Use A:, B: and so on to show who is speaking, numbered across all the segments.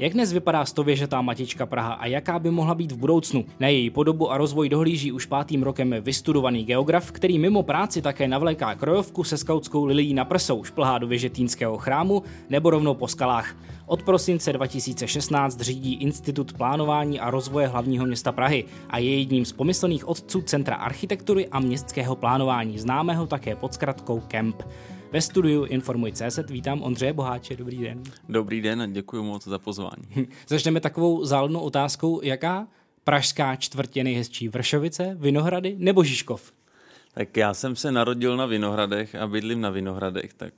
A: Jak dnes vypadá stověžetá matička Praha a jaká by mohla být v budoucnu? Na její podobu a rozvoj dohlíží už pátým rokem vystudovaný geograf, který mimo práci také navléká krojovku se skautskou lilií na prsou, šplhá do věžetínského chrámu nebo rovnou po skalách. Od prosince 2016 řídí Institut plánování a rozvoje hlavního města Prahy a je jedním z pomyslných otců Centra architektury a městského plánování, známého také pod zkratkou KEMP. Ve studiu Informuj CZ vítám Ondřeje Boháče, dobrý den.
B: Dobrý den a děkuji moc za pozvání.
A: Začneme takovou záludnou otázkou, jaká pražská čtvrť je nejhezčí? Vršovice, Vinohrady nebo Žižkov?
B: Tak já jsem se narodil na Vinohradech a bydlím na Vinohradech, tak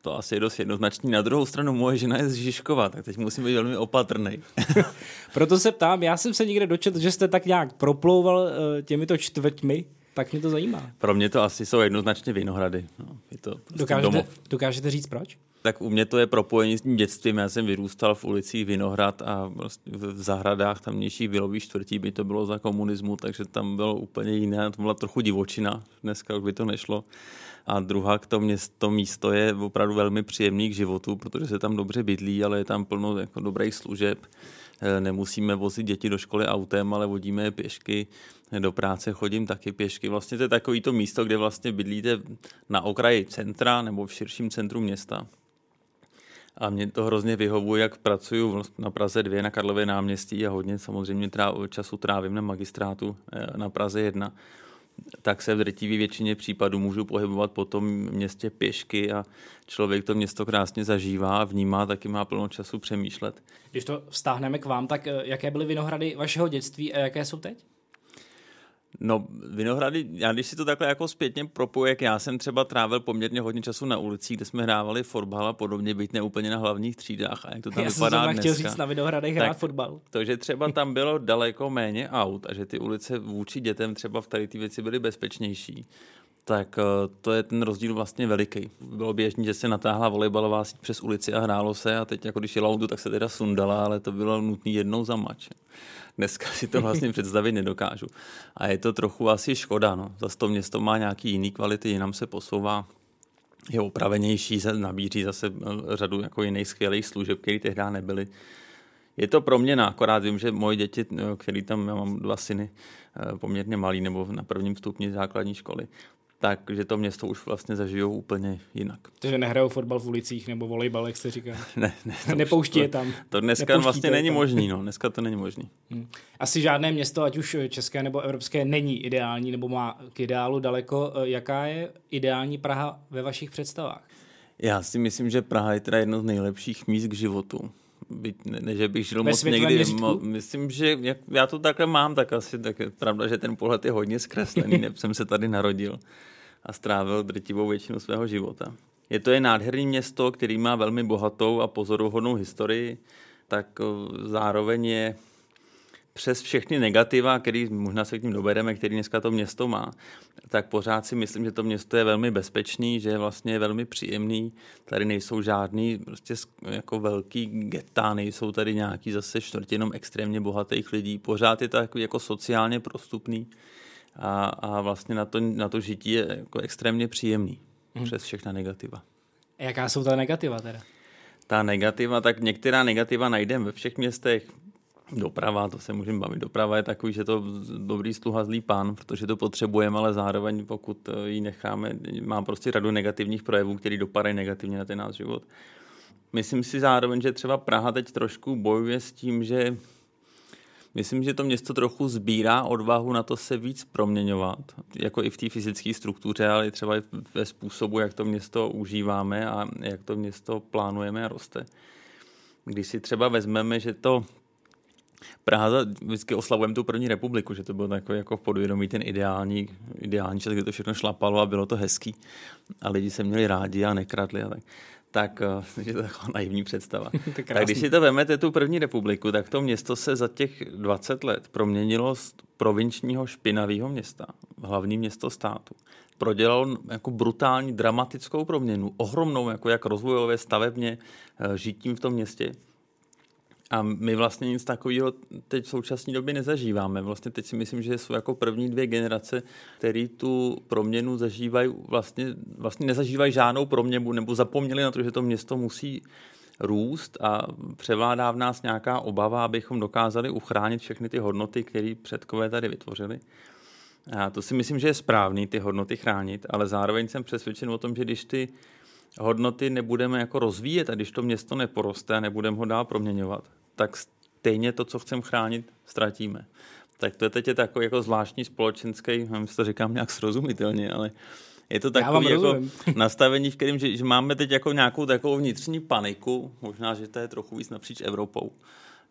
B: to asi je dost jednoznačný. Na druhou stranu moje žena je z Žižkova, tak teď musím být velmi opatrný.
A: Proto se ptám, já jsem se někde dočetl, že jste tak nějak proplouval eh, těmito čtvrťmi tak mě to zajímá.
B: Pro mě to asi jsou jednoznačně Vinohrady. No, je to prostě
A: dokážete, dokážete říct proč?
B: Tak u mě to je propojení s tím dětstvím. Já jsem vyrůstal v ulicích Vinohrad a prostě v zahradách tamnějších vilových čtvrtí by to bylo za komunismu, takže tam bylo úplně jiné. To byla trochu divočina. Dneska už by to nešlo. A druhá, to, město, to místo je opravdu velmi příjemný k životu, protože se tam dobře bydlí, ale je tam plno jako dobrých služeb. Eh, nemusíme vozit děti do školy autem, ale vodíme je pěšky. Do práce chodím taky pěšky. Vlastně to je takový to místo, kde vlastně bydlíte na okraji centra nebo v širším centru města. A mě to hrozně vyhovuje, jak pracuju na Praze 2 na Karlově náměstí a hodně samozřejmě času trávím na magistrátu eh, na Praze 1 tak se v drtivé většině případů můžu pohybovat po tom městě pěšky a člověk to město krásně zažívá, vnímá, taky má plno času přemýšlet.
A: Když to vztáhneme k vám, tak eh, jaké byly vinohrady vašeho dětství a jaké jsou teď?
B: No, Vinohrady, já když si to takhle jako zpětně propoju, jak já jsem třeba trávil poměrně hodně času na ulicích, kde jsme hrávali fotbal a podobně, být neúplně na hlavních třídách a jak to tam já vypadá jsem
A: chtěl říct na Vinohradech hrát fotbal.
B: To, že třeba tam bylo daleko méně aut a že ty ulice vůči dětem třeba v tady ty věci byly bezpečnější, tak eh, to je ten rozdíl vlastně veliký. Bylo běžné, že se natáhla volejbalová síť přes ulici a hrálo se a teď jako když jela auto, tak se teda sundala, ale to bylo nutné jednou za mač. Dneska si to vlastně představit nedokážu. A je to trochu asi škoda. No. Zase to město má nějaký jiný kvality, jinam se posouvá je opravenější, nabíří zase eh, řadu jako jiných skvělých služeb, které tehdy nebyly. Je to pro mě akorát vím, že moje děti, eh, který tam, já mám dva syny, eh, poměrně malý nebo na prvním stupni základní školy, takže to město už vlastně zažijou úplně jinak.
A: Takže nehrajou fotbal v ulicích nebo volejbal, jak jste říkal.
B: ne, ne, to
A: Nepouští je tam.
B: To dneska vlastně není možný, no. Dneska to není možný.
A: Hmm. Asi žádné město, ať už české nebo evropské, není ideální nebo má k ideálu daleko. Jaká je ideální Praha ve vašich představách?
B: Já si myslím, že Praha je teda jedno z nejlepších míst k životu byť ne, ne, že bych žil Ve moc někdy. Mo, myslím, že jak, já to takhle mám, tak asi tak je pravda, že ten pohled je hodně zkreslený. ne, jsem se tady narodil a strávil drtivou většinu svého života. Je to je nádherný město, který má velmi bohatou a pozoruhodnou historii, tak zároveň je přes všechny negativa, který možná se k ním dobereme, který dneska to město má, tak pořád si myslím, že to město je velmi bezpečný, že je vlastně velmi příjemný. Tady nejsou žádný prostě jako velký geta, nejsou tady nějaký zase čtvrtinom extrémně bohatých lidí. Pořád je to jako, jako sociálně prostupný a, a vlastně na to, na to žití je jako extrémně příjemný hmm. přes všechna negativa.
A: A jaká jsou ta negativa teda?
B: Ta negativa, tak některá negativa najdeme ve všech městech. Doprava, to se můžeme bavit. Doprava je takový, že to dobrý sluha zlý pán, protože to potřebujeme, ale zároveň pokud eh, ji necháme, má prostě radu negativních projevů, který dopadají negativně na ten náš život. Myslím si zároveň, že třeba Praha teď trošku bojuje s tím, že myslím, že to město trochu sbírá odvahu na to se víc proměňovat, jako i v té fyzické struktuře, ale i třeba ve způsobu, jak to město užíváme a jak to město plánujeme a roste. Když si třeba vezmeme, že to Praha vždycky oslavujeme tu první republiku, že to bylo takový jako v podvědomí ten ideální, ideální čas, kdy to všechno šlapalo a bylo to hezký a lidi se měli rádi a nekradli a tak. Tak eh, je to taková naivní představa. tak když si to vemete, tu první republiku, tak to město se za těch 20 let proměnilo z provinčního špinavého města, hlavní město státu. Prodělal jako brutální dramatickou proměnu, ohromnou, jako jak rozvojové stavebně, eh, žitím v tom městě a my vlastně nic takového teď v současné době nezažíváme. Vlastně teď si myslím, že jsou jako první dvě generace, které tu proměnu zažívají, vlastně, vlastně nezažívají žádnou proměnu nebo zapomněli na to, že to město musí růst a převládá v nás nějaká obava, abychom dokázali uchránit všechny ty hodnoty, které předkové tady vytvořili. A to si myslím, že je správný ty hodnoty chránit, ale zároveň jsem přesvědčen o tom, že když ty hodnoty nebudeme jako rozvíjet a když to město neporoste a nebudeme ho dál proměňovat, tak stejně to, co chceme chránit, ztratíme. Tak to je teď je takový jako zvláštní společenský, nevím, jestli to říkám nějak srozumitelně, ale je to takové jako nastavení, v kterém, že, že máme teď jako nějakou takovou vnitřní paniku, možná, že to je trochu víc napříč Evropou,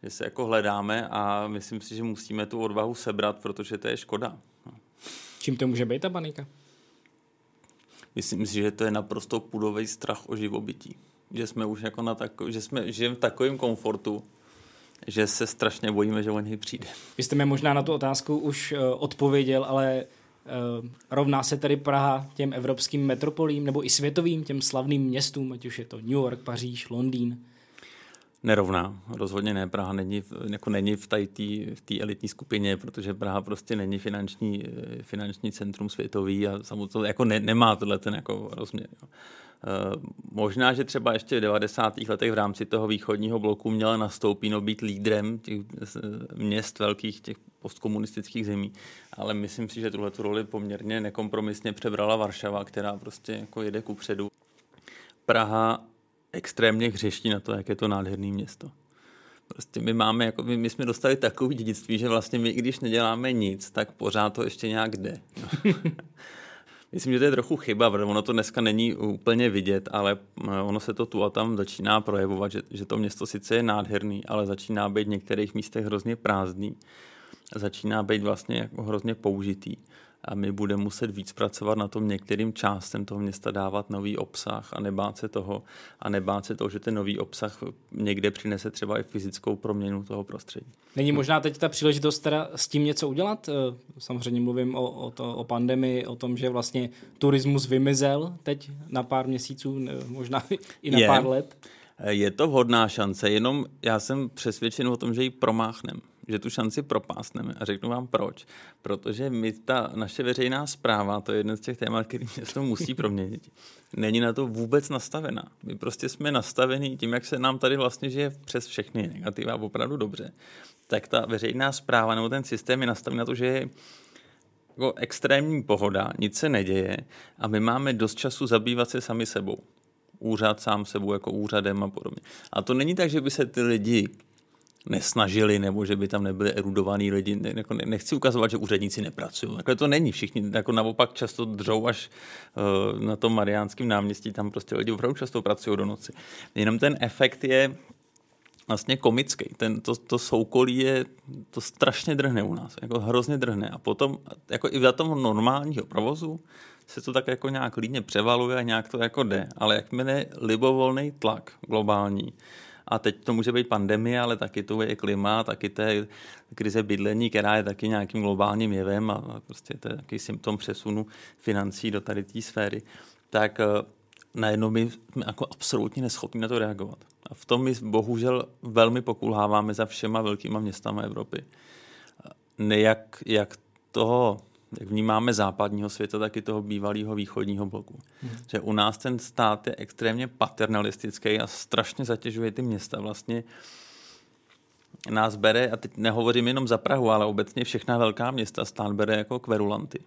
B: že se jako hledáme a myslím si, že musíme tu odvahu sebrat, protože to je škoda.
A: Čím to může být ta panika?
B: Myslím si, že to je naprosto půdový strach o živobytí. Že jsme už jako na tako, že jsme žijeme v takovém komfortu, že se strašně bojíme, že o něj přijde.
A: Vy jste mi možná na tu otázku už uh, odpověděl, ale uh, rovná se tedy Praha těm evropským metropolím nebo i světovým, těm slavným městům, ať už je to New York, Paříž, Londýn?
B: Nerovná, rozhodně ne. Praha není, jako není v té elitní skupině, protože Praha prostě není finanční, finanční centrum světový a samozřejmě jako ne, nemá tohle ten jako rozměr. Jo. Uh, možná, že třeba ještě v 90. letech v rámci toho východního bloku měla nastoupíno být lídrem těch měst velkých, těch postkomunistických zemí, ale myslím si, že tuhle roli poměrně nekompromisně přebrala Varšava, která prostě jako jede ku předu. Praha extrémně hřeští na to, jak je to nádherné město. Prostě my máme, jako my, my jsme dostali takové dědictví, že vlastně my, když neděláme nic, tak pořád to ještě nějak jde. Myslím, že to je trochu chyba, protože ono to dneska není úplně vidět, ale eh, ono se to tu a tam začíná projevovat, že, že to město sice je nádherný, ale začíná být v některých místech hrozně prázdný. Začíná být vlastně jako hrozně použitý a my budeme muset víc pracovat na tom některým částem toho města dávat nový obsah a nebát se toho a nebát se toho, že ten nový obsah někde přinese třeba i fyzickou proměnu toho prostředí.
A: Není možná teď ta příležitost teda s tím něco udělat? Eh, samozřejmě mluvím o, o, to, o pandemii, o tom, že vlastně turismus vymizel teď na pár měsíců, možná i na je, pár let.
B: Je to vhodná šance, jenom já jsem přesvědčen o tom, že ji promáchneme že tu šanci propásneme. A řeknu vám proč. Protože my, ta naše veřejná zpráva, to je jeden z těch témat, který to musí proměnit, není na to vůbec nastavená. My prostě jsme nastavení tím, jak se nám tady vlastně žije přes všechny negativa opravdu dobře, tak ta veřejná zpráva nebo ten systém je nastavený na to, že je jako extrémní pohoda, nic se neděje a my máme dost času zabývat se sami sebou. Úřad sám sebou jako úřadem a podobně. A to není tak, že by se ty lidi nesnažili, nebo že by tam nebyli erudovaní lidi. Ne, jako nechci ukazovat, že úředníci nepracují. Takhle to není. Všichni jako naopak často dřou až uh, na tom Mariánském náměstí, tam prostě lidi opravdu často pracují do noci. Jenom ten efekt je vlastně komický. Ten, to, to soukolí je, to strašně drhne u nás, jako hrozně drhne. A potom, jako i za tom normálního provozu, se to tak jako nějak lídně převaluje a nějak to jako jde. Ale jakmile libovolný tlak globální, a teď to může být pandemie, ale taky to je klima, taky to je krize bydlení, která je taky nějakým globálním jevem a prostě to je taky symptom přesunu financí do tady té sféry. Tak eh, najednou my jsme jako absolutně neschopni na to reagovat. A v tom my bohužel velmi pokulháváme za všema velkýma městama Evropy. Nejak jak toho jak vnímáme západního světa, tak i toho bývalého východního bloku. Hmm. Že u nás ten stát je extrémně paternalistický a strašně zatěžuje ty města. Vlastně nás bere, a teď nehovořím jenom za Prahu, ale obecně všechna velká města stát bere jako kverulanty.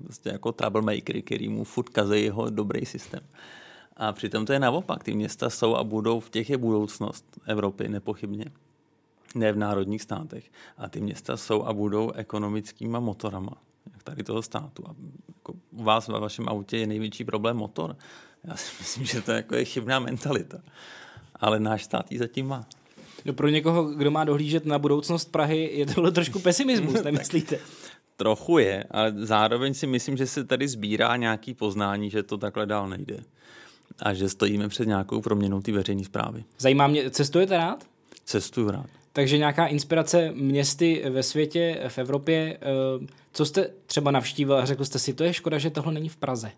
B: Vlastně jako troublemakery, který mu furt kazejí jeho dobrý systém. A přitom to je naopak. Ty města jsou a budou, v těch je budoucnost Evropy, nepochybně. Ne v národních státech. A ty města jsou a budou ekonomickýma motorama tady toho státu. A jako u vás ve vašem autě je největší problém motor. Já si myslím, že to je, jako je chybná mentalita. Ale náš stát ji zatím má.
A: No pro někoho, kdo má dohlížet na budoucnost Prahy, je tohle trošku pesimismus, nemyslíte?
B: Trochu je, ale zároveň si myslím, že se tady sbírá nějaký poznání, že to takhle dál nejde. A že stojíme před nějakou proměnou té veřejné zprávy.
A: Zajímá mě, cestujete rád?
B: Cestuju rád.
A: Takže nějaká inspirace městy ve světě, v Evropě. Co jste třeba navštívil a řekl jste si, to je škoda, že tohle není v Praze?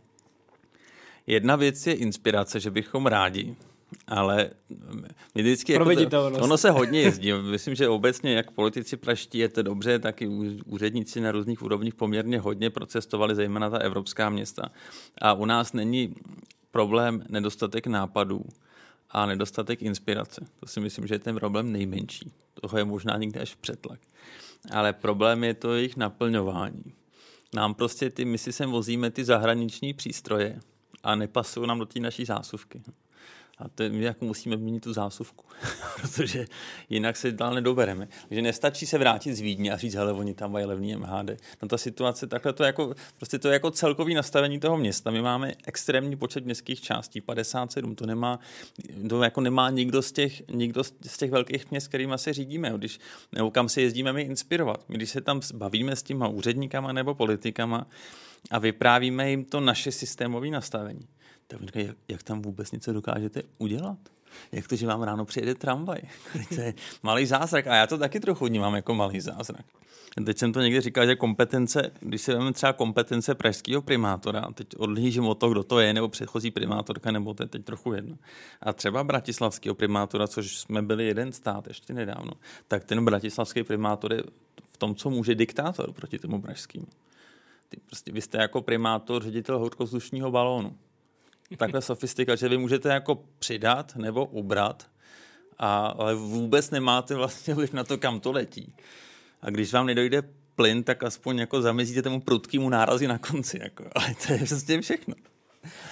B: Jedna věc je inspirace, že bychom rádi, ale my vždycky jako to, ono se hodně jezdí. Myslím, že obecně jak politici praští je to dobře, tak i úředníci na různých úrovních poměrně hodně procestovali, zejména ta evropská města. A u nás není problém nedostatek nápadů, a nedostatek inspirace. To si myslím, že je ten problém nejmenší. Toho je možná někde až přetlak. Ale problém je to jejich naplňování. Nám prostě ty, my si sem vozíme ty zahraniční přístroje a nepasují nám do té naší zásuvky. A to my jako musíme měnit tu zásuvku, protože jinak se dál nedobereme. Takže nestačí se vrátit z Vídně a říct, hele, oni tam mají levný MHD. No ta situace, takhle to jako, prostě to je jako celkový nastavení toho města. My máme extrémní počet městských částí, 57, to nemá, to jako nemá nikdo z těch, nikdo z těch velkých měst, kterými se řídíme, když, nebo kam se jezdíme my inspirovat. My, když se tam bavíme s těma úředníkama nebo politikama a vyprávíme jim to naše systémové nastavení, tak říkají, jak, jak tam vůbec něco dokážete udělat? Jak to, že vám ráno přijede tramvaj? to je malý zázrak a já to taky trochu vnímám jako malý zázrak. Teď jsem to někdy říkal, že kompetence, když si vezmeme třeba kompetence pražského primátora, teď odlížím o to, kdo to je, nebo předchozí primátorka, nebo to je teď trochu jedno. A třeba bratislavského primátora, což jsme byli jeden stát ještě nedávno, tak ten bratislavský primátor je v tom, co může diktátor proti tomu pražskému. Ty prostě, vy jste jako primátor ředitel horkozdušního balónu takhle sofistika, že vy můžete jako přidat nebo ubrat, a, ale vůbec nemáte vlastně vliv na to, kam to letí. A když vám nedojde plyn, tak aspoň jako zamezíte tomu prudkému nárazi na konci. Jako. Ale to je prostě všechno.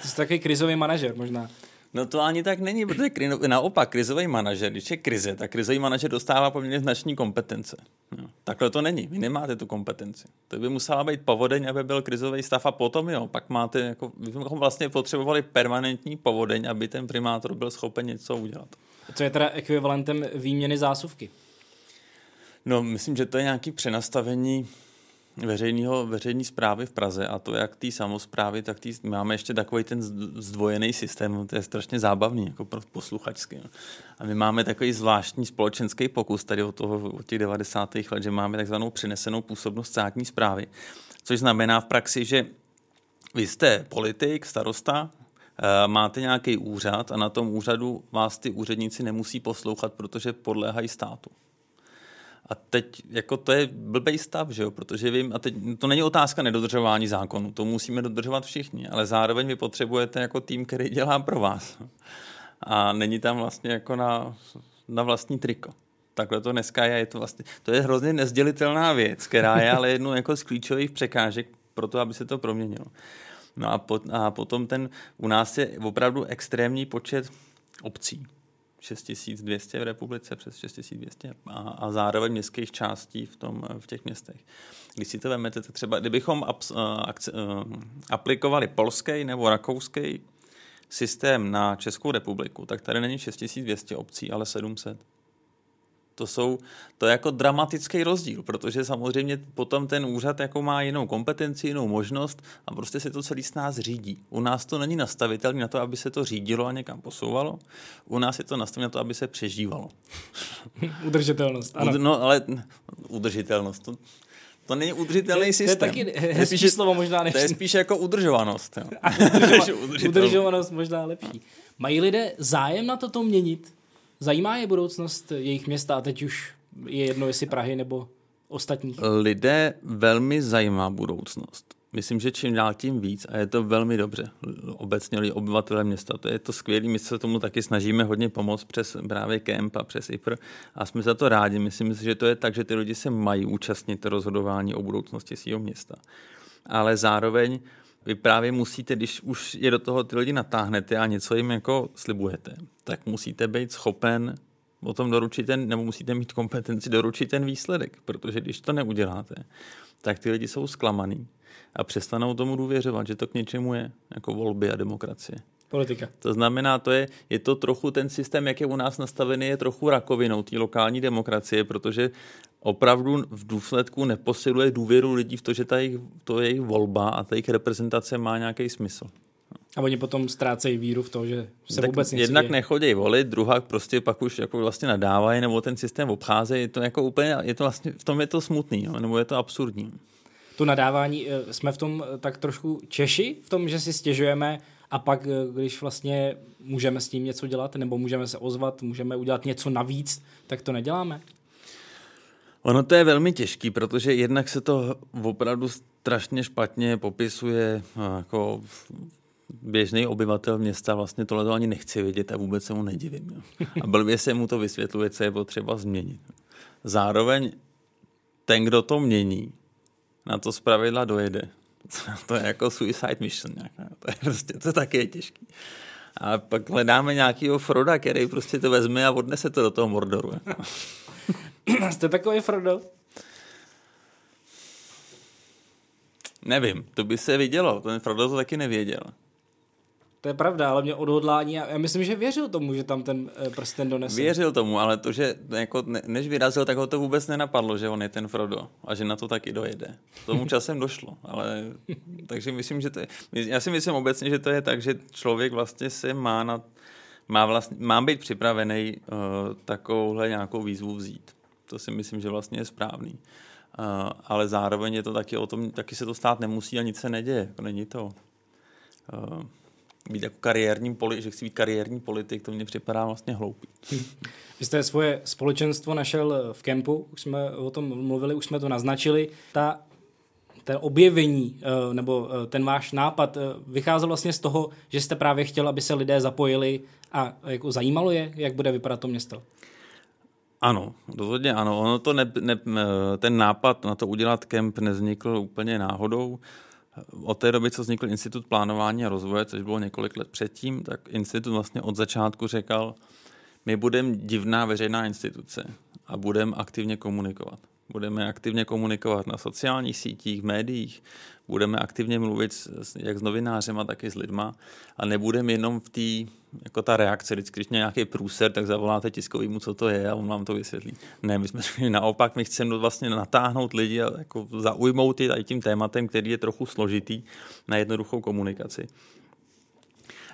A: To jsi takový krizový manažer možná.
B: No to ani tak není, protože kri, naopak krizový manažer, když je krize, tak krizový manažer dostává poměrně znační kompetence. No, takhle to není, vy nemáte tu kompetenci. To by musela být povodeň, aby byl krizový stav a potom jo, pak máte, jako, vy bychom vlastně potřebovali permanentní povodeň, aby ten primátor byl schopen něco udělat.
A: Co je teda ekvivalentem výměny zásuvky?
B: No, myslím, že to je nějaký přenastavení veřejného, veřejný zprávy v Praze a to jak té samozprávy, tak tý, máme ještě takový ten zdvojený systém, to je strašně zábavný, jako posluchačský. No. A my máme takový zvláštní společenský pokus tady od, toho, od těch 90. let, že máme takzvanou přenesenou působnost státní zprávy, což znamená v praxi, že vy jste politik, starosta, eh, máte nějaký úřad a na tom úřadu vás ty úředníci nemusí poslouchat, protože podléhají státu. A teď jako to je blbej stav, že jo? protože vím, a teď to není otázka nedodržování zákonu, to musíme dodržovat všichni, ale zároveň vy potřebujete jako tým, který dělá pro vás. A není tam vlastně jako na, na vlastní triko. Takhle to dneska je, je to vlastně, to je hrozně nezdělitelná věc, která je ale jednou jako z klíčových překážek pro to, aby se to proměnilo. No a, po, a potom ten, u nás je opravdu extrémní počet obcí. 6200 v republice, přes 6200 a, a zároveň městských částí v, tom, v těch městech. Když si to vezmete, tak třeba, kdybychom abs, akce, aplikovali polský nebo rakouský systém na Českou republiku, tak tady není 6200 obcí, ale 700 to jsou, to je jako dramatický rozdíl, protože samozřejmě potom ten úřad jako má jinou kompetenci, jinou možnost a prostě se to celý s nás řídí. U nás to není nastavitelné na to, aby se to řídilo a někam posouvalo. U nás je to nastavené na to, aby se přežívalo.
A: Udržitelnost. Ano.
B: no, ale udržitelnost. To, to není udržitelný to, systém.
A: To je taky hezký spíš, slovo možná než...
B: To je spíš jako udržovanost. Jo.
A: Udržovanost možná lepší. Mají lidé zájem na toto měnit? Zajímá je budoucnost jejich města a teď už je jedno, jestli Prahy nebo ostatních?
B: Lidé velmi zajímá budoucnost. Myslím, že čím dál tím víc a je to velmi dobře. Obecně obyvatele města, to je to skvělé, my se tomu taky snažíme hodně pomoct přes právě Kemp a přes IPR a jsme za to rádi. Myslím si, že to je tak, že ty lidi se mají účastnit rozhodování o budoucnosti svého města. Ale zároveň vy právě musíte, když už je do toho ty lidi natáhnete a něco jim jako slibujete, tak musíte být schopen o tom doručit ten, nebo musíte mít kompetenci doručit ten výsledek, protože když to neuděláte, tak ty lidi jsou zklamaný a přestanou tomu důvěřovat, že to k něčemu je, jako volby a demokracie.
A: Politika.
B: To znamená, to je, je to trochu ten systém, jak je u nás nastavený, je trochu rakovinou té lokální demokracie, protože opravdu v důsledku neposiluje důvěru lidí v to, že ta jejich, to jejich volba a ta jejich reprezentace má nějaký smysl.
A: A oni potom ztrácejí víru v to, že se
B: tak
A: vůbec
B: něco Jednak je. nechodí volit, druhá prostě pak už jako vlastně nadávají nebo ten systém obcházejí. Je to jako úplně, je to vlastně, v tom je to smutný, jo, nebo je to absurdní.
A: To nadávání, eh, jsme v tom eh, tak trošku Češi, v tom, že si stěžujeme a pak, eh, když vlastně můžeme s tím něco dělat, nebo můžeme se ozvat, můžeme udělat něco navíc, tak to neděláme?
B: Ono to je velmi těžký, protože jednak se to opravdu strašně špatně popisuje jako běžný obyvatel města vlastně tohle ani nechce vědět a vůbec se mu nedivím. Jo. A blbě se mu to vysvětluje, co je potřeba změnit. Zároveň ten, kdo to mění, na to zpravidla dojede. To je jako suicide mission. Nějaká. To je prostě, to taky je těžký. A pak hledáme nějakého Froda, který prostě to vezme a odnese to do toho Mordoru.
A: Jste takový Frodo?
B: Nevím, to by se vidělo, ten Frodo to taky nevěděl.
A: To je pravda, ale mě odhodlání, a já myslím, že věřil tomu, že tam ten eh, prsten donese.
B: Věřil tomu, ale to, že jako než vyrazil, tak ho to vůbec nenapadlo, že on je ten Frodo a že na to taky dojede. Tomu časem došlo, ale takže myslím, že to je, já si myslím obecně, že to je tak, že člověk vlastně se má na, má, vlastně, má být připravený uh, takovouhle nějakou výzvu vzít. To si myslím, že vlastně je správný. Uh, ale zároveň je to taky o tom, taky se to stát nemusí a nic se neděje. Jako není to. Uh, být jako kariérní politik, že chci být kariérní politik, to mně připadá vlastně hloupý.
A: Vy jste svoje společenstvo našel v kempu, už jsme o tom mluvili, už jsme to naznačili. Ta ten objevení eh, nebo eh, ten váš nápad eh, vycházel vlastně z toho, že jste právě chtěl, aby se lidé zapojili a jako zajímalo je, jak bude vypadat to město?
B: Ano, rozhodně ano. Ono to ne, ne, ten nápad na to udělat kemp nevznikl úplně náhodou. Od té doby, co vznikl Institut plánování a rozvoje, což bylo několik let předtím, tak institut vlastně od začátku řekl, my budeme divná veřejná instituce a budeme aktivně komunikovat. Budeme aktivně komunikovat na sociálních sítích, v médiích, budeme aktivně mluvit s, jak s novinářema, tak i s lidma a nebudeme jenom v té, jako ta reakce, vždycky, když nějaký průser, tak zavoláte tiskovýmu, co to je a on vám to vysvětlí. Ne, my jsme řekli naopak, my chceme vlastně natáhnout lidi a jako zaujmout je tím tématem, který je trochu složitý na jednoduchou komunikaci.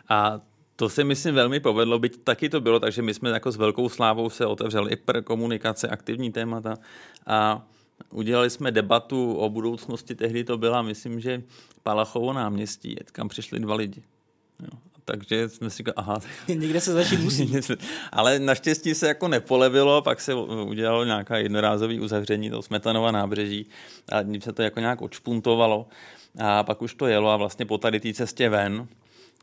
B: A to se myslím velmi povedlo, byť taky to bylo, takže my jsme jako s velkou slávou se otevřeli i pro komunikace, aktivní témata a udělali jsme debatu o budoucnosti, tehdy to byla, myslím, že Palachovo náměstí, kam přišli dva lidi. Jo. Takže jsme si říkali, aha.
A: Někde se začít musí.
B: Ale naštěstí se jako nepolevilo, pak se udělalo nějaká jednorázové uzavření toho Smetanova nábřeží a se to jako nějak odšpuntovalo a pak už to jelo a vlastně po tady té cestě ven,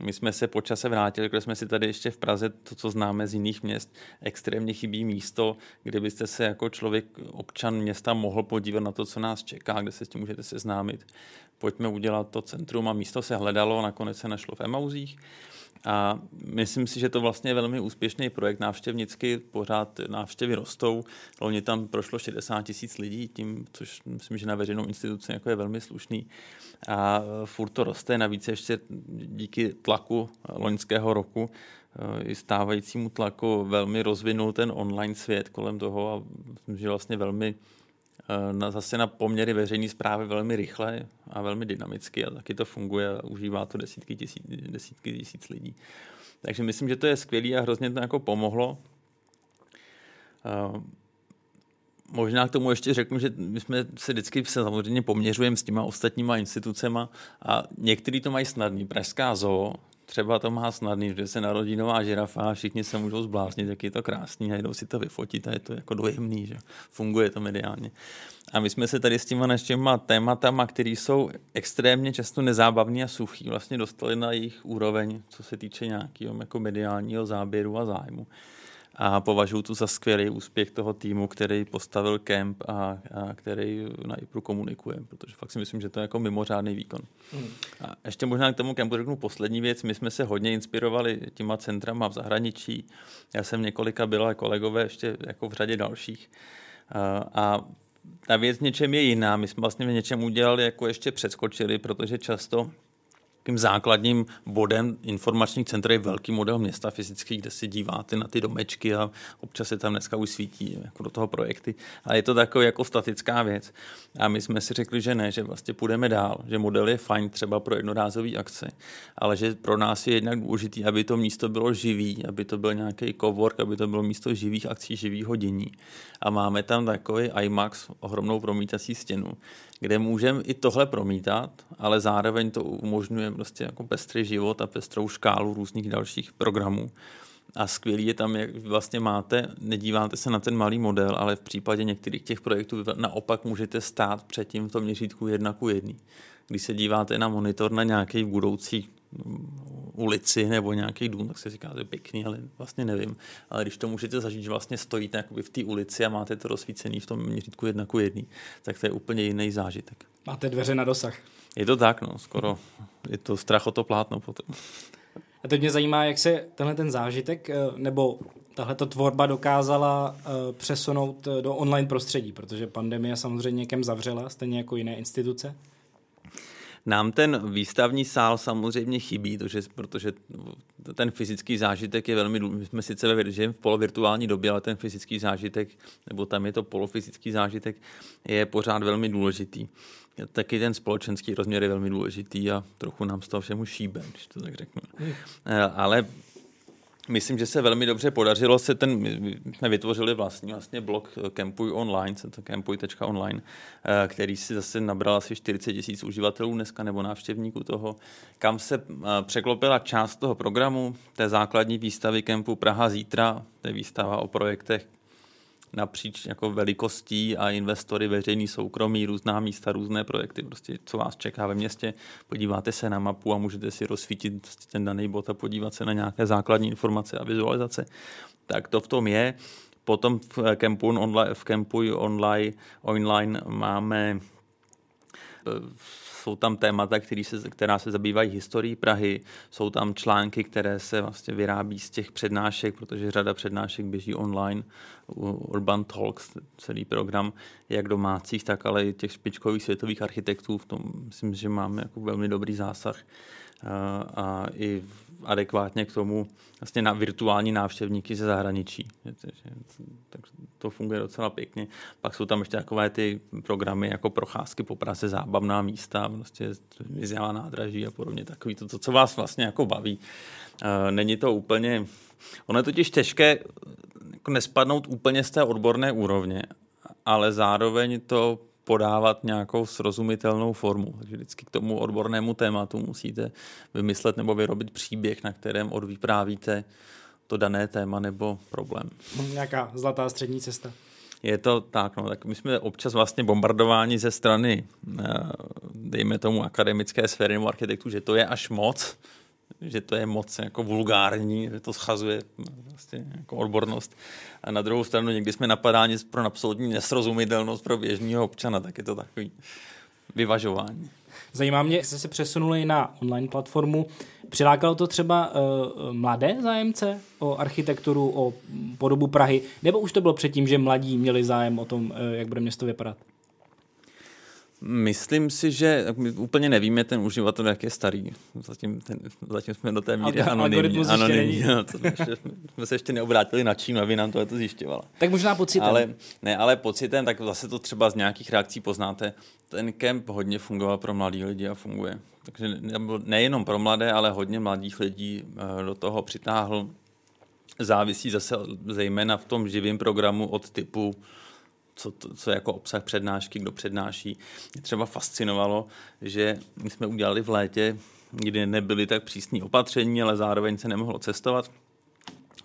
B: my jsme se po čase vrátili, protože jsme si tady ještě v Praze, to, co známe z jiných měst, extrémně chybí místo, kde byste se jako člověk, občan města mohl podívat na to, co nás čeká, kde se s tím můžete seznámit. Pojďme udělat to centrum a místo se hledalo, nakonec se našlo v Emauzích. A myslím si, že to vlastně je velmi úspěšný projekt návštěvnicky, pořád návštěvy rostou. Loni tam prošlo 60 tisíc lidí, tím, což myslím, že na veřejnou instituci jako je velmi slušný. A furt to roste, navíc ještě díky tlaku loňského roku eh, i stávajícímu tlaku velmi rozvinul ten online svět kolem toho a myslím, že vlastně velmi na, zase na poměry veřejné zprávy velmi rychle a velmi dynamicky a taky to funguje a užívá to desítky tisíc, desítky tisíc lidí. Takže myslím, že to je skvělé a hrozně to jako pomohlo. Uh, možná k tomu ještě řeknu, že my jsme se vždycky se samozřejmě poměřujeme s těma ostatníma institucema a některý to mají snadný. Pražská zoo třeba to má snadný, že se narodí nová žirafa a všichni se můžou zbláznit, jak je to krásný a jdou si to vyfotit a je to jako dojemný, že funguje to mediálně. A my jsme se tady s těma naštěma tématama, které jsou extrémně často nezábavní a suchý, vlastně dostali na jejich úroveň, co se týče nějakého jako mediálního záběru a zájmu a považuji to za skvělý úspěch toho týmu, který postavil kemp a, a který na IPRu komunikuje, protože fakt si myslím, že to je jako mimořádný výkon. Hmm. A ještě možná k tomu kempu řeknu poslední věc. My jsme se hodně inspirovali těma centrama v zahraničí. Já jsem několika byla kolegové ještě jako v řadě dalších. A, a ta věc v něčem je jiná. My jsme vlastně v něčem udělali, jako ještě předskočili, protože často Takým základním bodem informačních center je velký model města fyzický, kde si díváte na ty domečky a občas se tam dneska už svítí jako do toho projekty. A je to takový jako statická věc. A my jsme si řekli, že ne, že vlastně půjdeme dál, že model je fajn třeba pro jednorázové akce, ale že pro nás je jednak důležitý, aby to místo bylo živý, aby to byl nějaký cowork, aby to bylo místo živých akcí, živých hodění. A máme tam takový IMAX, ohromnou promítací stěnu, kde můžeme i tohle promítat, ale zároveň to umožňuje prostě jako pestrý život a pestrou škálu různých dalších programů. A skvělý je tam, jak vlastně máte, nedíváte se na ten malý model, ale v případě některých těch projektů naopak můžete stát předtím v tom měřítku jedna ku jedný když se díváte na monitor na nějaký budoucí ulici nebo nějaký dům, tak se říká, že je pěkný, ale vlastně nevím. Ale když to můžete zažít, že vlastně stojíte jakoby v té ulici a máte to rozsvícený v tom měřítku jedna ku jedný, tak to je úplně jiný zážitek.
A: Máte dveře na dosah.
B: Je to tak, no, skoro. Je to strach o to plátno potom.
A: A teď mě zajímá, jak se tenhle ten zážitek eh, nebo tahle tvorba dokázala uh, přesunout eh, do online prostředí, protože pandemie samozřejmě někam zavřela, stejně jako jiné instituce.
B: Nám ten výstavní sál samozřejmě chybí, to, že, protože ten fyzický zážitek je velmi důležitý. My jsme sice ve, žijeme v polovirtuální době, ale ten fyzický zážitek, nebo tam je to polofyzický zážitek, je pořád velmi důležitý. Taky ten společenský rozměr je velmi důležitý a trochu nám z toho všemu šíbe, když to tak řeknu. Hmm. Ale Myslím, že se velmi dobře podařilo se ten, my jsme vytvořili vlastní vlastně blog Campuj online, to campuj.online, eh, který si zase nabral asi 40 tisíc uživatelů dneska nebo návštěvníků toho, kam se eh, překlopila část toho programu, té základní výstavy Campu Praha zítra, to je výstava o projektech, napříč jako velikostí a investory veřejný, soukromí, různá místa, různé projekty, prostě co vás čeká ve městě. Podíváte se na mapu a můžete si rozsvítit ten daný bod a podívat se na nějaké základní informace a vizualizace. Tak to v tom je. Potom v Campu online, v Campu online, online máme eh, jsou tam témata, který se, která se zabývají historií Prahy, jsou tam články, které se vlastně vyrábí z těch přednášek, protože řada přednášek běží online, Urban Talks, celý program, jak domácích, tak ale i těch špičkových světových architektů, v tom myslím, že máme jako velmi dobrý zásah a i adekvátně k tomu vlastně na virtuální návštěvníky ze zahraničí. Tak to funguje docela pěkně. Pak jsou tam ještě takové ty programy jako procházky po Praze, zábavná místa, vlastně vyzjela nádraží a podobně. Takový to, to, co vás vlastně jako baví. Není to úplně... Ono je totiž těžké jako nespadnout úplně z té odborné úrovně, ale zároveň to podávat nějakou srozumitelnou formu. Takže vždycky k tomu odbornému tématu musíte vymyslet nebo vyrobit příběh, na kterém odvyprávíte to dané téma nebo problém.
A: Nějaká zlatá střední cesta.
B: Je to tak, no, tak my jsme občas vlastně bombardováni ze strany, eh, dejme tomu, akademické sféry nebo architektů, že to je až moc, že to je moc jako vulgární, že to schazuje vlastně jako odbornost. A na druhou stranu někdy jsme napadáni pro absolutní nesrozumitelnost pro běžného občana, tak je to takový vyvažování.
A: Zajímá mě, jste se přesunuli na online platformu. Přilákalo to třeba uh, mladé zájemce o architekturu, o podobu Prahy, nebo už to bylo předtím, že mladí měli zájem o tom, uh, jak bude město vypadat?
B: Myslím si, že my úplně nevíme ten uživatel, jak je starý. Zatím, ten, zatím jsme do té míry anonymní. anonymní no, to jsme, jsme se ještě neobrátili na Čínu, aby nám to zjišťovala.
A: Tak možná pocitem.
B: Ale, ne, ale pocitem, tak zase to třeba z nějakých reakcí poznáte. Ten kemp hodně fungoval pro mladí lidi a funguje. Takže nejenom pro mladé, ale hodně mladých lidí eh, do toho přitáhl. Závisí zase zejména v tom živém programu od typu co, to, co je jako obsah přednášky, kdo přednáší. Mě třeba fascinovalo, že my jsme udělali v létě, kdy nebyly tak přísní opatření, ale zároveň se nemohlo cestovat,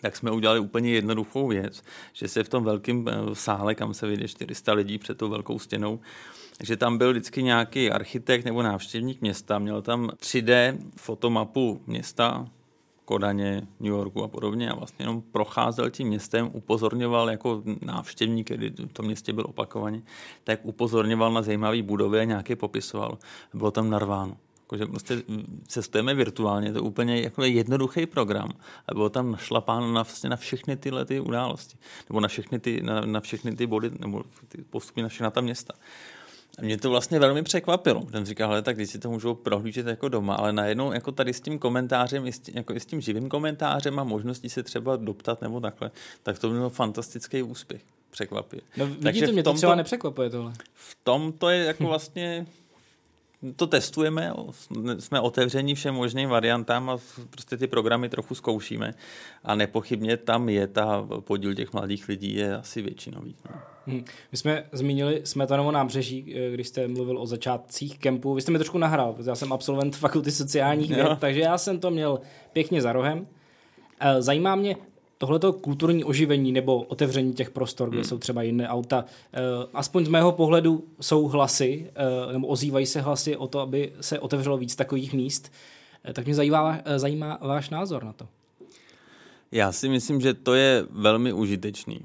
B: tak jsme udělali úplně jednoduchou věc, že se v tom velkém eh, sále, kam se vyjde 400 lidí před tou velkou stěnou, že tam byl vždycky nějaký architekt nebo návštěvník města, měl tam 3D fotomapu města, Kodaně, New Yorku a podobně a vlastně jenom procházel tím městem, upozorňoval jako návštěvník, kdy to městě byl opakovaně, tak upozorňoval na zajímavé budovy a nějaké popisoval. Bylo tam narváno. Jakože prostě cestujeme virtuálně, to je úplně jako jednoduchý program a bylo tam našlapáno na, vlastně na všechny tyhle ty události, nebo na všechny ty, na, na všechny ty body, nebo ty postupy na všechna ta města. A mě to vlastně velmi překvapilo. Jsem říkal, hele, tak když si to můžou prohlížet jako doma, ale najednou jako tady s tím komentářem, i s tím, jako i s tím živým komentářem a možností se třeba doptat nebo takhle, tak to byl fantastický úspěch. Překvapuje.
A: No vidíte, Takže mě to třeba nepřekvapuje tohle.
B: V tom to je jako vlastně to testujeme, jsme otevření všem možným variantám a prostě ty programy trochu zkoušíme a nepochybně tam je ta podíl těch mladých lidí je asi většinový. No.
A: Hmm. My jsme zmínili Smetanovo nábřeží, když jste mluvil o začátcích kempu. Vy jste mi trošku nahrál, protože já jsem absolvent fakulty sociálních věd, takže já jsem to měl pěkně za rohem. Eh, zajímá mě, tohleto kulturní oživení nebo otevření těch prostor, kde hmm. jsou třeba jiné auta, eh, aspoň z mého pohledu jsou hlasy, eh, nebo ozývají se hlasy o to, aby se otevřelo víc takových míst. Eh, tak mě zajímá, zajímá váš názor na to.
B: Já si myslím, že to je velmi užitečný.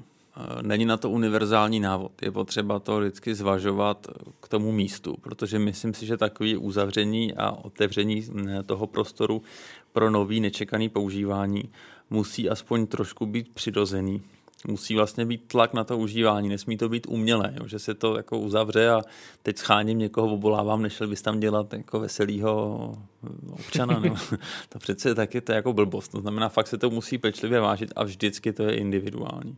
B: Není na to univerzální návod. Je potřeba to vždycky zvažovat k tomu místu, protože myslím si, že takové uzavření a otevření toho prostoru pro nový nečekaný používání musí aspoň trošku být přirozený. Musí vlastně být tlak na to užívání, nesmí to být umělé, jo, že se to jako uzavře a teď scháním někoho, obolávám, nešel bys tam dělat jako veselýho občana. Nebo, to přece taky to je jako blbost. To znamená, fakt se to musí pečlivě vážit a vždycky to je individuální.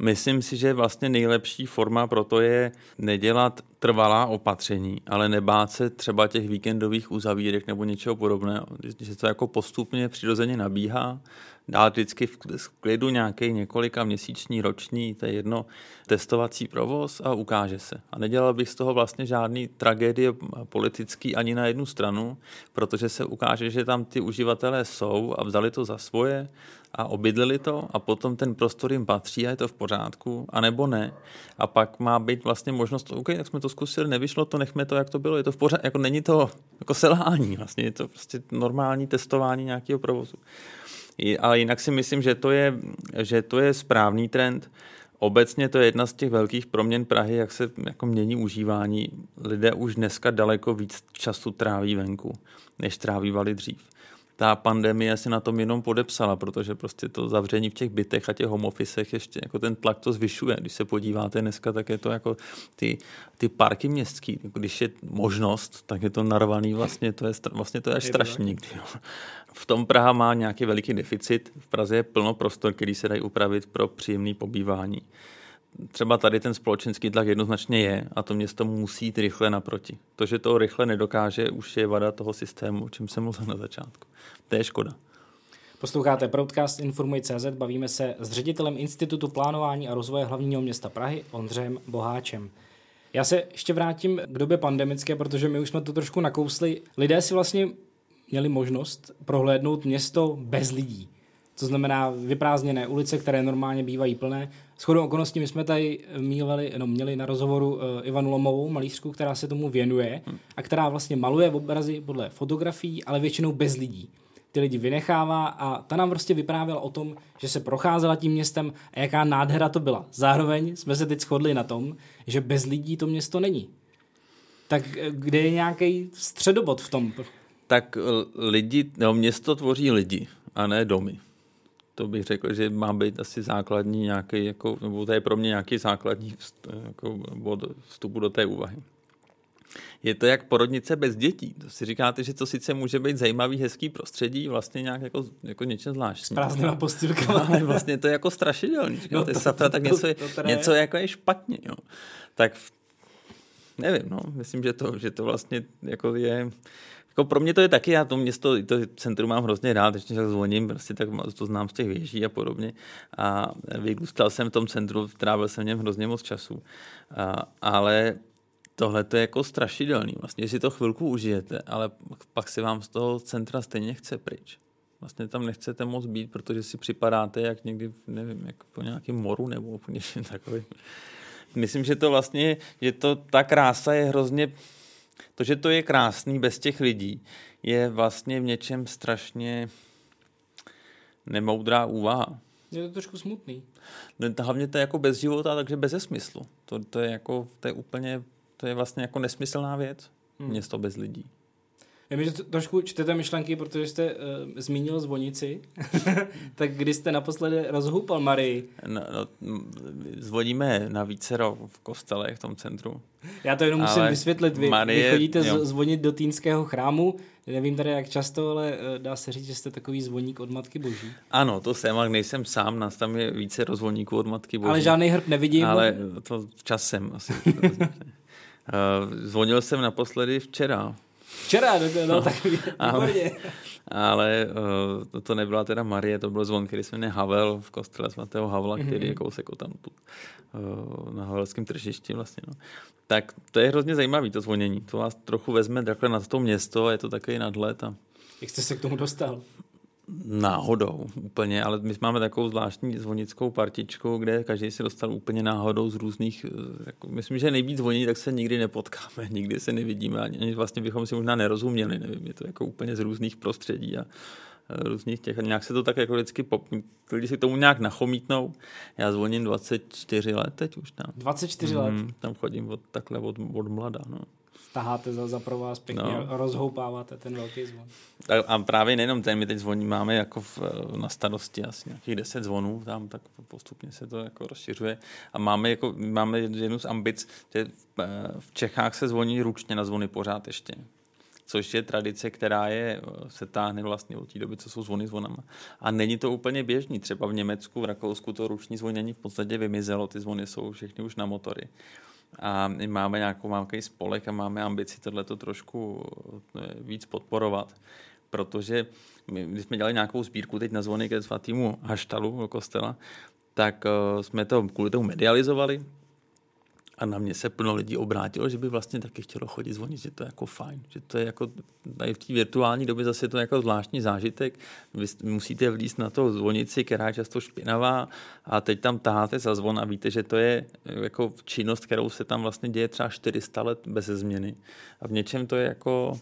B: Myslím si, že vlastně nejlepší forma pro to je nedělat trvalá opatření, ale nebát se třeba těch víkendových uzavírek nebo něčeho podobného. Že to jako postupně přirozeně nabíhá, dát vždycky v klidu nějaký několika měsíční, roční, to je jedno, testovací provoz a ukáže se. A nedělal bych z toho vlastně žádný tragédie politický ani na jednu stranu, protože se ukáže, že tam ty uživatelé jsou a vzali to za svoje a obydlili to a potom ten prostor jim patří a je to v pořádku, anebo ne. A pak má být vlastně možnost, OK, tak jsme to zkusili, nevyšlo to, nechme to, jak to bylo, je to v pořádku, jako není to jako selhání, vlastně je to prostě normální testování nějakého provozu. Ale jinak si myslím, že to je, že to je správný trend. Obecně to je jedna z těch velkých proměn Prahy, jak se jako mění užívání. Lidé už dneska daleko víc času tráví venku, než trávívali dřív ta pandemie se na tom jenom podepsala, protože prostě to zavření v těch bytech a těch home officech ještě jako ten tlak to zvyšuje. Když se podíváte dneska, tak je to jako ty, ty parky městský, když je možnost, tak je to narvaný vlastně, to je, vlastně to je až strašný. V tom Praha má nějaký veliký deficit, v Praze je plno prostor, který se dají upravit pro příjemné pobývání třeba tady ten společenský tlak jednoznačně je a to město musí jít rychle naproti. To, že to rychle nedokáže, už je vada toho systému, o čem jsem mluvil na začátku. To je škoda.
A: Posloucháte podcast Informuj.cz, bavíme se s ředitelem Institutu plánování a rozvoje hlavního města Prahy Ondřejem Boháčem. Já se ještě vrátím k době pandemické, protože my už jsme to trošku nakousli. Lidé si vlastně měli možnost prohlédnout město bez lidí. To znamená vyprázdněné ulice, které normálně bývají plné. S chodou okolností my jsme tady míleli, no, měli na rozhovoru uh, Ivanu Lomovou, malířku, která se tomu věnuje a která vlastně maluje obrazy podle fotografií, ale většinou bez lidí. Ty lidi vynechává a ta nám prostě vyprávěla o tom, že se procházela tím městem a jaká nádhera to byla. Zároveň jsme se teď shodli na tom, že bez lidí to město není. Tak eh, kde je nějaký středobod v tom?
B: Tak lidi, no, město tvoří lidi a ne domy to bych řekl, že má být asi základní nějaký, jako, nebo to je pro mě nějaký základní vst, jako bod vstupu do té úvahy. Je to jak porodnice bez dětí. To si říkáte, že to sice může být zajímavý, hezký prostředí, vlastně nějak jako, jako něčem zvláštní. S
A: prázdnýma postýlkama.
B: Ale vlastně to je jako strašidelný. No, to, safra, tak něco, to, to něco jako je špatně. Jo. Tak nevím, no, myslím, že to, že to vlastně jako je jako pro mě to je taky, já to město, to centrum mám hrozně rád, když tak zvoním, prostě tak to znám z těch věží a podobně. A vyrůstal jsem v tom centru, trávil jsem v něm hrozně moc času. A, ale tohle to je jako strašidelný. Vlastně si to chvilku užijete, ale pak se vám z toho centra stejně chce pryč. Vlastně tam nechcete moc být, protože si připadáte jak někdy, nevím, jak po nějakém moru nebo po něčem takovým. Myslím, že to vlastně, že to, ta krása je hrozně to, že to je krásný bez těch lidí, je vlastně v něčem strašně nemoudrá úvaha.
A: Je to trošku smutný.
B: No, hlavně to je jako bez života, takže bez smyslu. To, to, je jako, to je úplně, to je vlastně jako nesmyslná věc. Hmm. Město bez lidí.
A: Vím, že trošku čtete myšlenky, protože jste uh, zmínil zvonici. tak kdy jste naposledy rozhoupal Marii?
B: No, no, zvoníme na vícero v kostelech v tom centru.
A: Já to jenom musím ale vysvětlit. Vy, Marie, vy chodíte jo. zvonit do týnského chrámu, nevím tady jak často, ale uh, dá se říct, že jste takový zvoník od Matky Boží.
B: Ano, to jsem, ale nejsem sám, nás tam je více rozvoníků od Matky Boží.
A: Ale žádný hrb nevidím.
B: Ale to časem asi. uh, zvonil jsem naposledy včera
A: Včera, no, no, no tak ale,
B: ale uh, to, to nebyla teda Marie, to byl zvon, který se jmenuje Havel v kostele svatého Havla, mm-hmm. který je kousek tam tu, uh, na Havelském tržišti vlastně. No. Tak to je hrozně zajímavé, to zvonění. To vás trochu vezme takhle na to město a je to takový nadhled. A...
A: Jak jste se k tomu dostal?
B: Náhodou úplně, ale my máme takovou zvláštní zvonickou partičku, kde každý si dostal úplně náhodou z různých, eh, jako, myslím, že nejvíc zvoní, tak se nikdy nepotkáme, nikdy se nevidíme, ani vlastně bychom si možná nerozuměli, nevím, je to jako úplně z různých prostředí a eh, různých těch, a nějak se to tak jako vždycky, pop, lidi si tomu nějak nachomítnou. Já zvoním 24 let teď už tam.
A: 24 mm, let?
B: Mhm, tam chodím od, takhle od, od mlada, no
A: taháte za, za pro vás pěkně, no. rozhoupáváte ten velký zvon.
B: A právě nejenom ten, my teď zvoní máme jako v, na starosti asi nějakých 10 zvonů, tam tak postupně se to jako rozšiřuje. A máme, jako, máme jednu z ambic, že v Čechách se zvoní ručně na zvony pořád ještě což je tradice, která je, se táhne vlastně od té doby, co jsou zvony zvonama. A není to úplně běžný. Třeba v Německu, v Rakousku to ruční zvonění v podstatě vymizelo, ty zvony jsou všechny už na motory a máme nějakou nějaký spolek a máme ambici tohleto trošku eh, víc podporovat, protože my, když jsme dělali nějakou sbírku teď na zvony ke svatýmu Haštalu do kostela, tak uh, jsme to kvůli tomu medializovali, a na mě se plno lidí obrátilo, že by vlastně taky chtělo chodit zvonit, že to je jako fajn, že to je jako tady v té virtuální době zase to je jako zvláštní zážitek. Vy musíte vlízt na to zvonici, která je často špinavá a teď tam taháte za zvon a víte, že to je jako činnost, kterou se tam vlastně děje třeba 400 let bez změny. A v něčem to je jako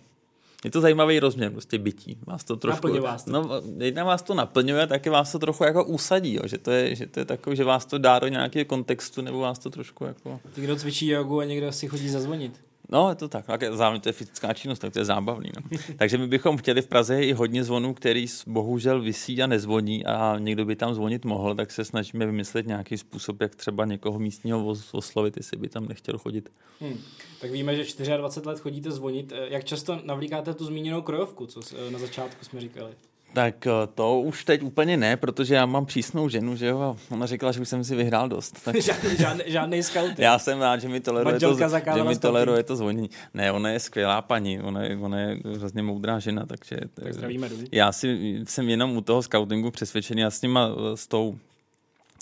B: je to zajímavý rozměr prostě bytí. Vás to trošku,
A: Naplňuje vás to.
B: No, jedna vás to naplňuje, taky vás to trochu jako usadí, jo, že to je, že to je takový, že vás to dá do nějakého kontextu, nebo vás to trošku jako...
A: Někdo cvičí jogu a někdo si chodí zazvonit.
B: No, je to tak. Zároveň to je fyzická činnost, tak to je zábavný. No. Takže my bychom chtěli v Praze i hodně zvonů, který bohužel vysí a nezvoní a někdo by tam zvonit mohl, tak se snažíme vymyslet nějaký způsob, jak třeba někoho místního oslovit, jestli by tam nechtěl chodit.
A: Hmm. Tak víme, že 24 let chodíte zvonit. Jak často navlíkáte tu zmíněnou krojovku, co na začátku jsme říkali?
B: Tak eh, to už teď úplně ne, protože já mám přísnou ženu, že jo, ona říkala, že už jsem si vyhrál dost.
A: Tak... žádný, žádný, žádný scout.
B: Já jsem rád, že mi toleruje to, že mi toleruje to zvonění. Ne, ona je skvělá paní, ona je, ona je hrozně moudrá žena, takže...
A: Tak zdravíme,
B: Já si, jsem jenom u toho scoutingu přesvědčený, já s nima, eh, s tou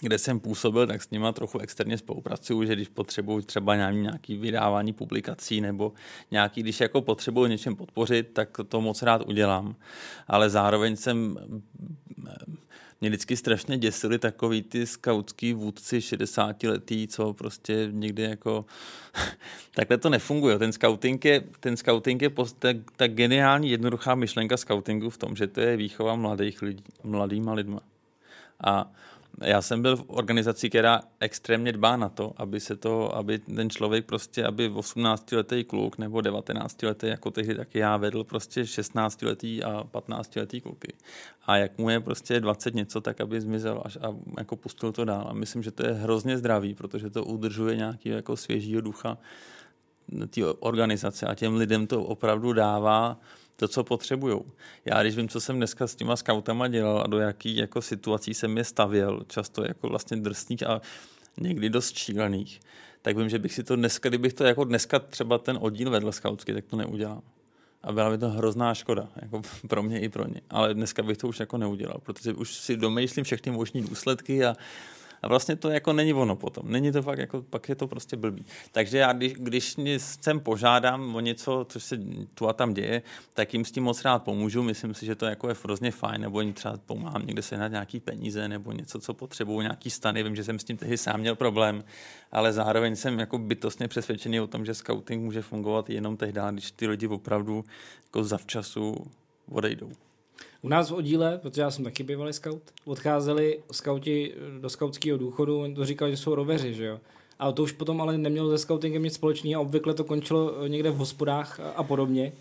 B: kde jsem působil, tak s nima trochu externě spolupracuju, že když potřebuji třeba nějaký vydávání publikací nebo nějaký, když jako potřebuji něčem podpořit, tak to moc rád udělám. Ale zároveň jsem mě vždycky strašně děsili takový ty skautský vůdci 60 letý, co prostě někdy jako takhle to nefunguje. Ten scouting je, ten scouting je post, tak, tak geniální jednoduchá myšlenka scoutingu v tom, že to je výchova mladých lidí, mladýma lidma. A já jsem byl v organizaci, která extrémně dbá na to, aby se to, aby ten člověk prostě, aby 18-letý kluk nebo 19-letý, jako tehdy taky já vedl prostě 16-letý a 15-letý kluky. A jak mu je prostě 20 něco, tak aby zmizel až a jako pustil to dál. A myslím, že to je hrozně zdravý, protože to udržuje nějaký jako svěžího ducha té organizace a těm lidem to opravdu dává to, co potřebují. Já když vím, co jsem dneska s těma scoutama dělal a do jakých jako situací jsem je stavěl, často jako vlastně drsných a někdy dost šílených, tak vím, že bych si to dneska, kdybych to jako dneska třeba ten oddíl vedl scoutský, tak to neudělám. A byla by to hrozná škoda, jako pro mě i pro ně. Ale dneska bych to už jako neudělal, protože už si domýšlím všechny možné důsledky a a vlastně to jako není ono potom. Není to fakt jako, pak je to prostě blbý. Takže já, když, když sem požádám o něco, co se tu a tam děje, tak jim s tím moc rád pomůžu. Myslím si, že to jako je hrozně fajn, nebo jim třeba pomáhám někde se nějaký peníze nebo něco, co potřebují, nějaký stany. Vím, že jsem s tím tehdy sám měl problém, ale zároveň jsem jako bytostně přesvědčený o tom, že scouting může fungovat jenom tehdy, když ty lidi opravdu jako zavčasu odejdou.
A: U nás v oddíle, protože já jsem taky bývalý scout, odcházeli skauti do skautského důchodu, to říkali, že jsou roveři, že jo. A to už potom ale nemělo se scoutingem nic společného obvykle to končilo někde v hospodách a podobně.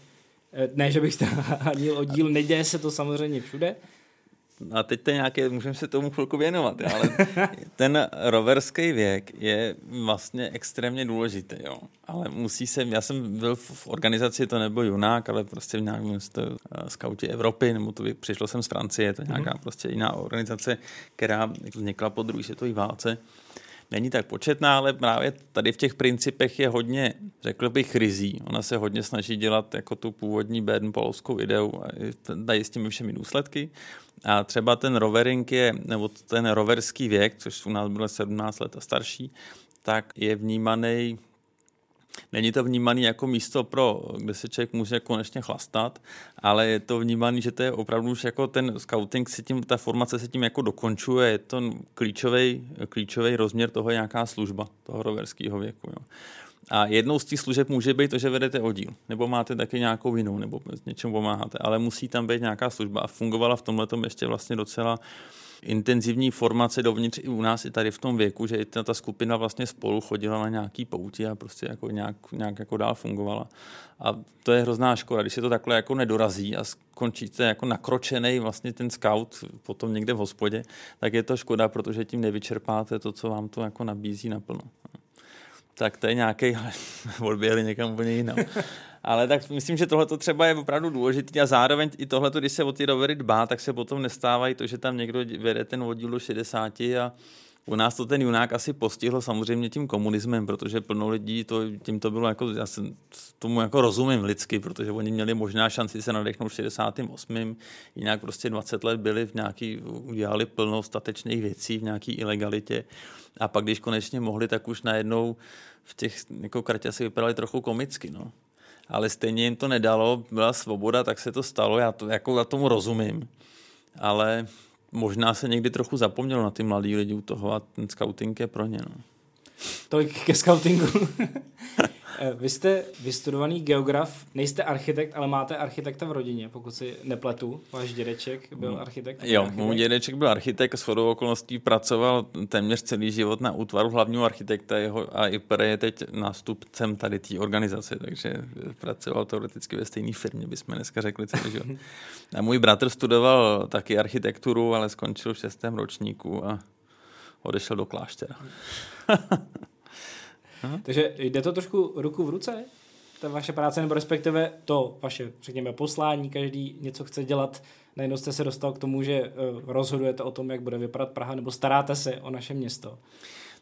A: Eh, ne, že bych ani oddíl, neděje se to samozřejmě všude,
B: a teď to nějaké, můžeme se tomu chvilku věnovat, ale ten roverský věk je vlastně extrémně důležitý, jo. Ale musí se, já jsem byl v organizaci, to nebyl junák, ale prostě v nějakém to, uh, skauti Evropy, nebo to by, přišlo jsem z Francie, to je nějaká mm-hmm. prostě jiná organizace, která vznikla po druhé světové válce není tak početná, ale právě tady v těch principech je hodně, řekl bych, rizí. Ona se hodně snaží dělat jako tu původní Baden polskou ideu, dají s těmi všemi důsledky. A třeba ten rovering je, nebo ten roverský věk, což u nás bylo 17 let a starší, tak je vnímaný Není to vnímané jako místo, pro, kde se člověk může konečně chlastat, ale je to vnímané, že to je opravdu už jako ten scouting, si tím, ta formace se tím jako dokončuje, je to klíčový, klíčový rozměr toho nějaká služba toho roverského věku. Jo. A jednou z těch služeb může být to, že vedete oddíl, nebo máte taky nějakou jinou, nebo s něčem pomáháte, ale musí tam být nějaká služba a fungovala v tomhle ještě vlastně docela intenzivní formace dovnitř i u nás, i tady v tom věku, že ta, ta skupina vlastně spolu chodila na nějaký pouti a prostě jako nějak, nějak jako dál fungovala. A to je hrozná škoda, když se to takhle jako nedorazí a skončíte jako nakročený vlastně ten scout potom někde v hospodě, tak je to škoda, protože tím nevyčerpáte to, co vám to jako nabízí naplno tak to je nějaký, odběhli někam úplně jinam. Ale tak myslím, že tohle třeba je opravdu důležité a zároveň i tohle, když se o ty rovery dbá, tak se potom nestávají to, že tam někdo vede ten oddíl do 60 a u nás to ten junák asi postihlo samozřejmě tím komunismem, protože plno lidí to, tím to bylo jako, já jsem tomu jako rozumím lidsky, protože oni měli možná šanci se nadechnout v 68. Jinak prostě 20 let byli v nějaký, udělali plno statečných věcí v nějaký ilegalitě. A pak, když konečně mohli, tak už najednou v těch jako kartě si vypadali trochu komicky. No. Ale stejně jim to nedalo, byla svoboda, tak se to stalo, já, to, jako, já tomu rozumím. Ale možná se někdy trochu zapomnělo na ty mladý lidi u toho a ten scouting je pro ně. No.
A: Tolik ke scoutingu. Eh, vy jste vystudovaný geograf, nejste architekt, ale máte architekta v rodině, pokud si nepletu. Váš dědeček byl architekt?
B: Jo, architekt? můj dědeček byl architekt, s chodou okolností pracoval téměř celý život na útvaru hlavního architekta jeho, a i je teď nástupcem tady té organizace, takže pracoval teoreticky ve stejné firmě, bychom dneska řekli celý život. A můj bratr studoval taky architekturu, ale skončil v šestém ročníku a odešel do kláštera.
A: Aha. Takže jde to trošku ruku v ruce, ta vaše práce, nebo respektive to vaše, řekněme, poslání, každý něco chce dělat, najednou jste se dostal k tomu, že uh, rozhodujete o tom, jak bude vypadat Praha, nebo staráte se o naše město.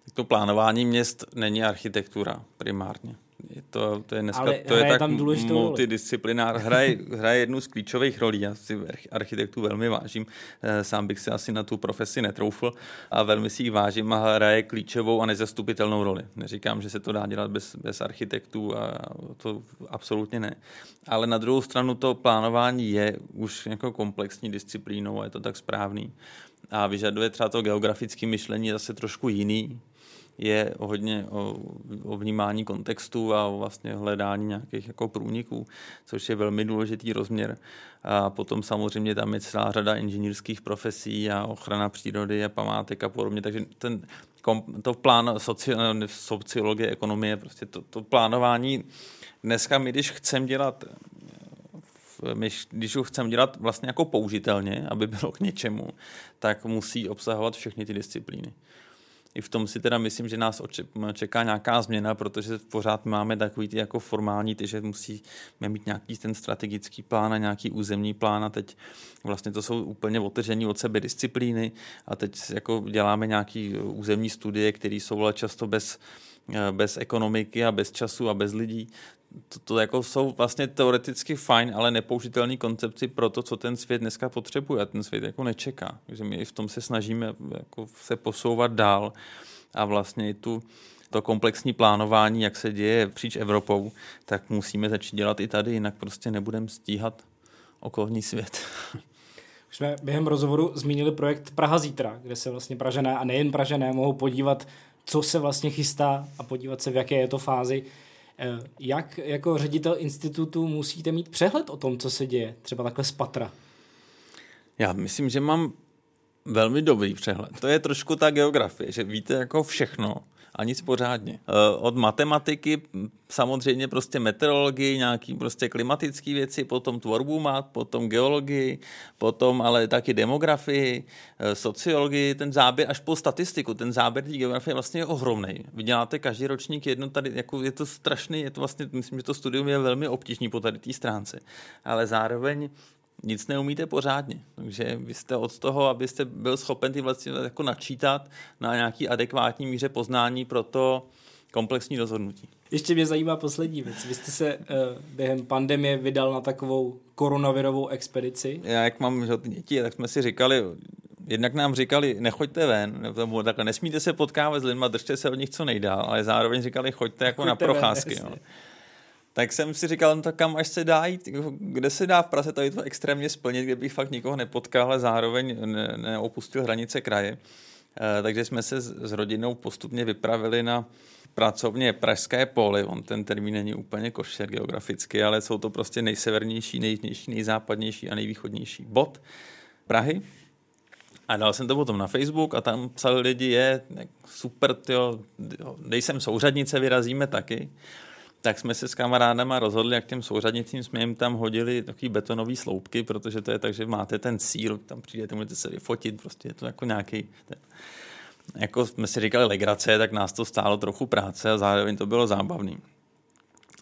B: Tak to plánování měst není architektura primárně. Je to, to je dneska, Ale to je tak tam multidisciplinár. Hraje, hraje jednu z klíčových rolí. Já si architektů velmi vážím. Eh, sám bych si asi na tu profesi netroufl a velmi si ji vážím a hraje klíčovou a nezastupitelnou roli. Neříkám, že se to dá dělat bez, bez architektů a to absolutně ne. Ale na druhou stranu to plánování je už jako komplexní disciplínou a je to tak správný. A vyžaduje třeba to geografické myšlení zase trošku jiný, je hodně o, o vnímání kontextu a o vlastně hledání nějakých jako průniků, což je velmi důležitý rozměr. A potom samozřejmě tam je celá řada inženýrských profesí a ochrana přírody a památek a podobně. Takže ten, to plán soci, sociologie, ekonomie, prostě to, to plánování dneska my, když chceme dělat my, když ho chceme dělat vlastně jako použitelně, aby bylo k něčemu, tak musí obsahovat všechny ty disciplíny i v tom si teda myslím, že nás čeká nějaká změna, protože pořád máme takový ty jako formální, ty, že musíme mít nějaký ten strategický plán a nějaký územní plán. A teď vlastně to jsou úplně otržení od sebe disciplíny. A teď jako děláme nějaký územní studie, které jsou ale často bez bez ekonomiky a bez času a bez lidí, to, to jako jsou vlastně teoreticky fajn, ale nepoužitelný koncepci pro to, co ten svět dneska potřebuje a ten svět jako nečeká. Takže my v tom se snažíme jako se posouvat dál a vlastně i tu to komplexní plánování, jak se děje příč Evropou, tak musíme začít dělat i tady, jinak prostě nebudeme stíhat okolní svět.
A: Už jsme během rozhovoru zmínili projekt Praha zítra, kde se vlastně Pražené a nejen Pražené mohou podívat, co se vlastně chystá a podívat se, v jaké je to fázi. Eh, jak jako ředitel institutu musíte mít přehled o tom, co se děje, třeba takhle z patra?
B: Já myslím, že mám velmi dobrý přehled. To je trošku ta geografie, že víte jako všechno a nic pořádně. Eh, od matematiky samozřejmě prostě meteorologii, nějaký prostě klimatické věci, potom tvorbu mat, potom geologii, potom ale taky demografii, eh, sociologii, ten záběr až po statistiku. Ten záběr té geografie vlastně je ohromný. Vy děláte každý ročník jedno tady, jako je to strašný, je to vlastně, myslím, že to studium je velmi obtížný po tady té stránce. Ale zároveň nic neumíte pořádně. Takže vy jste od toho, abyste byl schopen ty vlastně jako načítat na nějaký adekvátní míře poznání pro to komplexní rozhodnutí.
A: Ještě mě zajímá poslední věc. Vy jste se uh, během pandemie vydal na takovou koronavirovou expedici.
B: Já, jak mám že, ty děti, tak jsme si říkali, jednak nám říkali, nechoďte ven, nebo takhle, nesmíte se potkávat s lidmi, držte se od nich co nejdál, ale zároveň říkali, choďte jako choďte na procházky. Ven, no. Tak jsem si říkal, no tak kam až se dá jít, kde se dá v Praze tady to extrémně splnit, kde bych fakt nikoho nepotkal, ale zároveň ne, neopustil hranice kraje. E, takže jsme se s, s rodinou postupně vypravili na pracovně Pražské poli, on ten termín není úplně košer geograficky, ale jsou to prostě nejsevernější, nejjižnější, nejzápadnější a nejvýchodnější bod Prahy. A dal jsem to potom na Facebook a tam psali lidi, je super, tyjo, dej sem souřadnice, vyrazíme taky. Tak jsme se s kamarádama rozhodli, jak těm souřadnicím jsme jim tam hodili takový betonový sloupky, protože to je tak, že máte ten cíl, tam přijdete, můžete se vyfotit, prostě je to jako nějaký ten, jako jsme si říkali legrace, tak nás to stálo trochu práce a zároveň to bylo zábavný.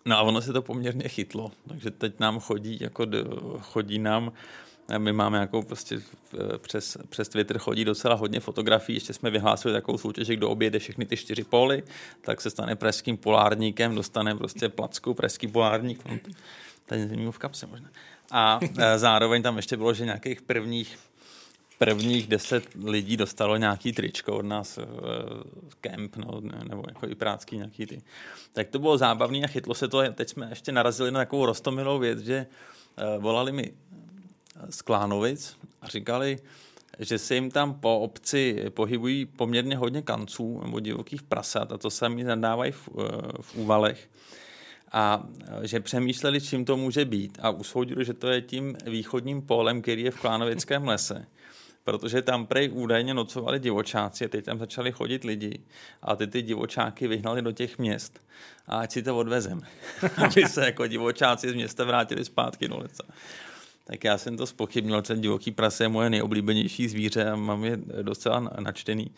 B: No a ono se to poměrně chytlo, takže teď nám chodí, jako chodí nám my máme jako prostě přes, přes Twitter chodí docela hodně fotografií, ještě jsme vyhlásili takovou soutěž, kdo objede všechny ty čtyři póly, tak se stane pražským polárníkem, dostane prostě placku pražský polárník, tady není v kapse možná. A e, zároveň tam ještě bylo, že nějakých prvních prvních deset lidí dostalo nějaký tričko od nás, kemp, no, nebo jako i prácký nějaký ty. Tak to bylo zábavné a chytlo se to. Teď jsme ještě narazili na takovou rostomilou věc, že volali mi z Klánovic a říkali, že se jim tam po obci pohybují poměrně hodně kanců nebo divokých prasat a to sami nadávají v, uh, v úvalech. A že přemýšleli, čím to může být a usoudili, že to je tím východním polem, který je v Klánovickém lese. Protože tam prej údajně nocovali divočáci a teď tam začali chodit lidi a ty ty divočáky vyhnali do těch měst. A ať si to odvezem, aby se jako divočáci z města vrátili zpátky do lesa tak já jsem to spochybnil, ten divoký prase je moje nejoblíbenější zvíře a mám je docela načtený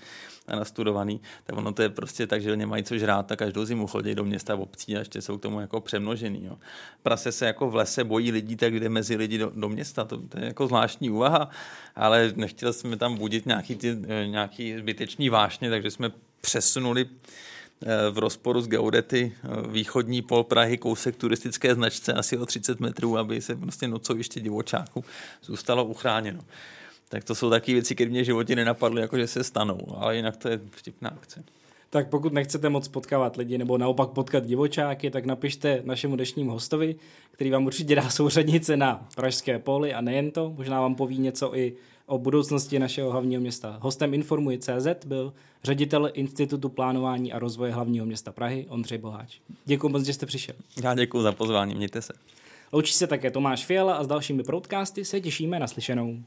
B: a nastudovaný. Tak ono to je prostě tak, že nemají co žrát, tak každou zimu chodí do města v obcí a ještě jsou k tomu jako přemnožený. Jo. Prase se jako v lese bojí lidí, tak jde mezi lidi do, do města. To, to, je jako zvláštní úvaha, ale nechtěli jsme tam budit nějaký, ty, eh, nějaký zbytečný vášně, takže jsme přesunuli v rozporu s Geodety východní pol Prahy, kousek turistické značce asi o 30 metrů, aby se prostě nocoviště divočáku zůstalo uchráněno. Tak to jsou takové věci, které mě v životě nenapadly, jako že se stanou, ale jinak to je vtipná akce.
A: Tak pokud nechcete moc potkávat lidi nebo naopak potkat divočáky, tak napište našemu dnešnímu hostovi, který vám určitě dá souřadnice na Pražské poli a nejen to, možná vám poví něco i o budoucnosti našeho hlavního města. Hostem Informuji CZ byl ředitel Institutu plánování a rozvoje hlavního města Prahy Ondřej Boháč. Děkuji moc, že jste přišel.
B: Já děkuji za pozvání, mějte se.
A: Loučí se také Tomáš Fiala a s dalšími broadcasty se těšíme na slyšenou.